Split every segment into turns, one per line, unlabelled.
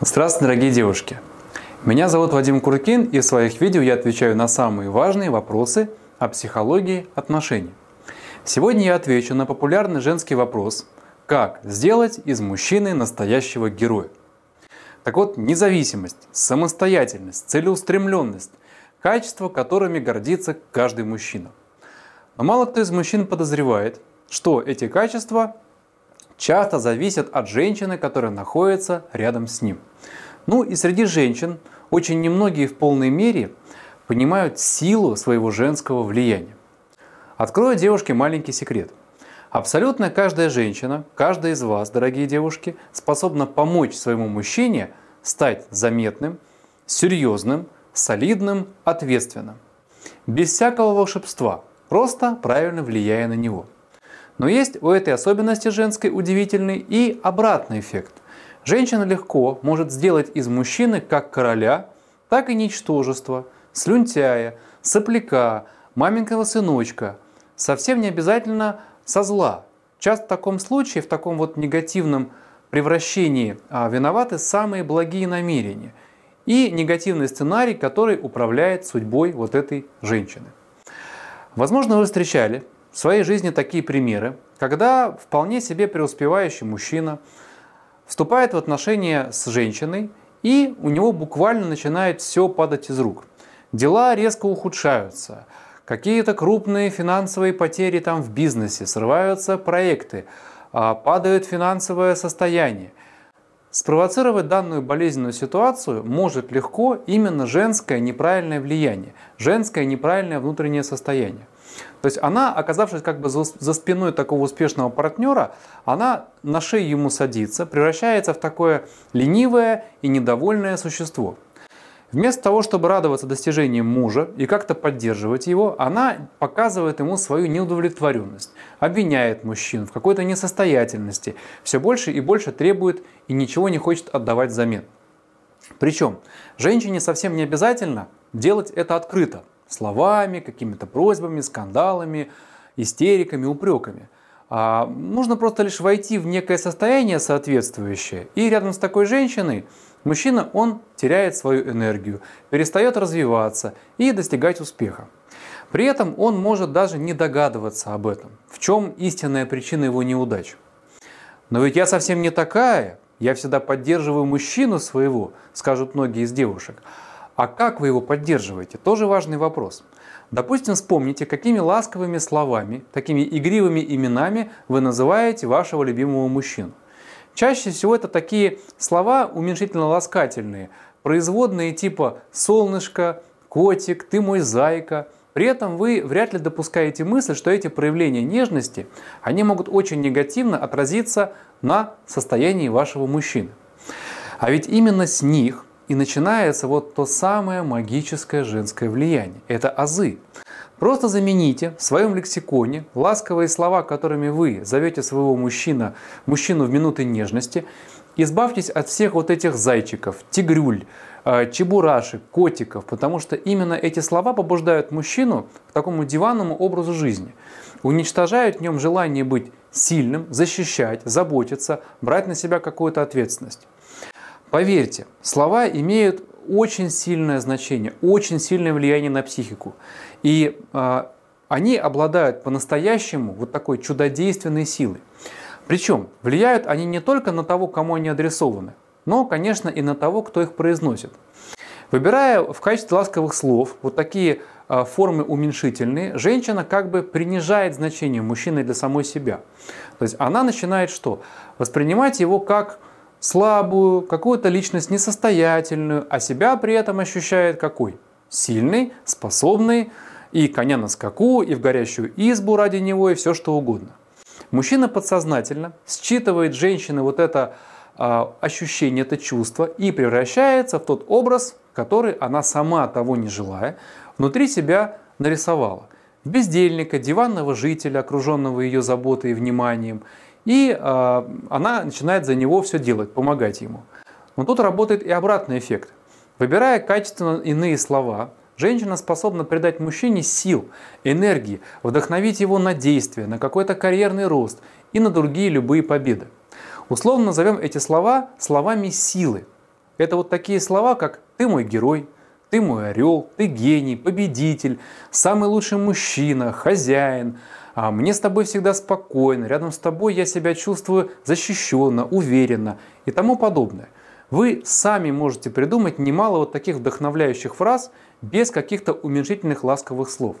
Здравствуйте, дорогие девушки! Меня зовут Вадим Куркин, и в своих видео я отвечаю на самые важные вопросы о психологии отношений. Сегодня я отвечу на популярный женский вопрос «Как сделать из мужчины настоящего героя?» Так вот, независимость, самостоятельность, целеустремленность – качества, которыми гордится каждый мужчина. Но мало кто из мужчин подозревает, что эти качества часто зависят от женщины, которая находится рядом с ним. Ну и среди женщин очень немногие в полной мере понимают силу своего женского влияния. Открою девушке маленький секрет. Абсолютно каждая женщина, каждая из вас, дорогие девушки, способна помочь своему мужчине стать заметным, серьезным, солидным, ответственным. Без всякого волшебства, просто правильно влияя на него – но есть у этой особенности женской удивительный и обратный эффект. Женщина легко может сделать из мужчины как короля, так и ничтожество, слюнтяя, сопляка, маменького сыночка. Совсем не обязательно со зла. Часто в таком случае, в таком вот негативном превращении а, виноваты самые благие намерения и негативный сценарий, который управляет судьбой вот этой женщины. Возможно, вы встречали в своей жизни такие примеры, когда вполне себе преуспевающий мужчина вступает в отношения с женщиной, и у него буквально начинает все падать из рук. Дела резко ухудшаются, какие-то крупные финансовые потери там в бизнесе, срываются проекты, а, падает финансовое состояние. Спровоцировать данную болезненную ситуацию может легко именно женское неправильное влияние, женское неправильное внутреннее состояние. То есть она, оказавшись как бы за спиной такого успешного партнера, она на шею ему садится, превращается в такое ленивое и недовольное существо. Вместо того, чтобы радоваться достижениям мужа и как-то поддерживать его, она показывает ему свою неудовлетворенность, обвиняет мужчин в какой-то несостоятельности, все больше и больше требует и ничего не хочет отдавать взамен. Причем женщине совсем не обязательно делать это открыто – словами, какими-то просьбами, скандалами, истериками, упреками. А нужно просто лишь войти в некое состояние соответствующее, и рядом с такой женщиной мужчина, он теряет свою энергию, перестает развиваться и достигать успеха. При этом он может даже не догадываться об этом, в чем истинная причина его неудач. Но ведь я совсем не такая, я всегда поддерживаю мужчину своего, скажут многие из девушек. А как вы его поддерживаете? Тоже важный вопрос. Допустим, вспомните, какими ласковыми словами, такими игривыми именами вы называете вашего любимого мужчину. Чаще всего это такие слова уменьшительно-ласкательные, производные типа «солнышко», «котик», «ты мой зайка». При этом вы вряд ли допускаете мысль, что эти проявления нежности, они могут очень негативно отразиться на состоянии вашего мужчины. А ведь именно с них и начинается вот то самое магическое женское влияние. Это азы. Просто замените в своем лексиконе ласковые слова, которыми вы зовете своего мужчина, мужчину в минуты нежности. Избавьтесь от всех вот этих зайчиков, тигрюль, э, чебурашек, котиков, потому что именно эти слова побуждают мужчину к такому диванному образу жизни. Уничтожают в нем желание быть сильным, защищать, заботиться, брать на себя какую-то ответственность. Поверьте, слова имеют очень сильное значение, очень сильное влияние на психику. И э, они обладают по-настоящему вот такой чудодейственной силой. Причем влияют они не только на того, кому они адресованы, но, конечно, и на того, кто их произносит. Выбирая в качестве ласковых слов вот такие э, формы уменьшительные, женщина как бы принижает значение мужчины для самой себя. То есть она начинает что? Воспринимать его как слабую, какую-то личность несостоятельную, а себя при этом ощущает какой? Сильный, способный, и коня на скаку, и в горящую избу ради него, и все что угодно. Мужчина подсознательно считывает женщины вот это э, ощущение, это чувство и превращается в тот образ, который она сама того не желая, внутри себя нарисовала. Бездельника, диванного жителя, окруженного ее заботой и вниманием – и э, она начинает за него все делать, помогать ему. Но тут работает и обратный эффект. Выбирая качественно иные слова, женщина способна придать мужчине сил, энергии, вдохновить его на действие, на какой-то карьерный рост и на другие любые победы. Условно назовем эти слова словами силы. Это вот такие слова, как «ты мой герой», «ты мой орел», «ты гений», «победитель», «самый лучший мужчина», «хозяин», а мне с тобой всегда спокойно, рядом с тобой я себя чувствую защищенно, уверенно и тому подобное. Вы сами можете придумать немало вот таких вдохновляющих фраз без каких-то уменьшительных ласковых слов.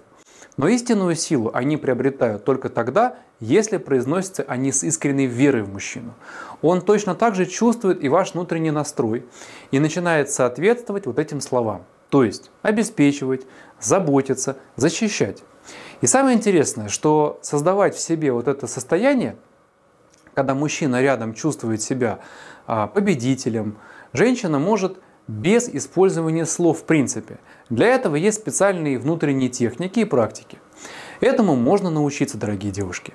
Но истинную силу они приобретают только тогда, если произносятся они с искренней верой в мужчину. Он точно так же чувствует и ваш внутренний настрой и начинает соответствовать вот этим словам. То есть обеспечивать, заботиться, защищать. И самое интересное, что создавать в себе вот это состояние, когда мужчина рядом чувствует себя а, победителем, женщина может без использования слов в принципе. Для этого есть специальные внутренние техники и практики. Этому можно научиться, дорогие девушки.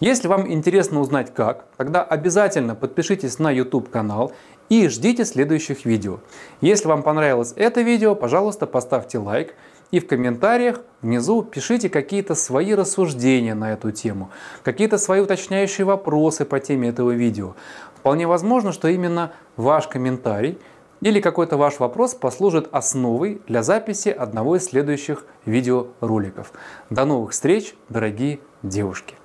Если вам интересно узнать как, тогда обязательно подпишитесь на YouTube канал и ждите следующих видео. Если вам понравилось это видео, пожалуйста, поставьте лайк и в комментариях внизу пишите какие-то свои рассуждения на эту тему, какие-то свои уточняющие вопросы по теме этого видео. Вполне возможно, что именно ваш комментарий или какой-то ваш вопрос послужит основой для записи одного из следующих видеороликов. До новых встреч, дорогие девушки!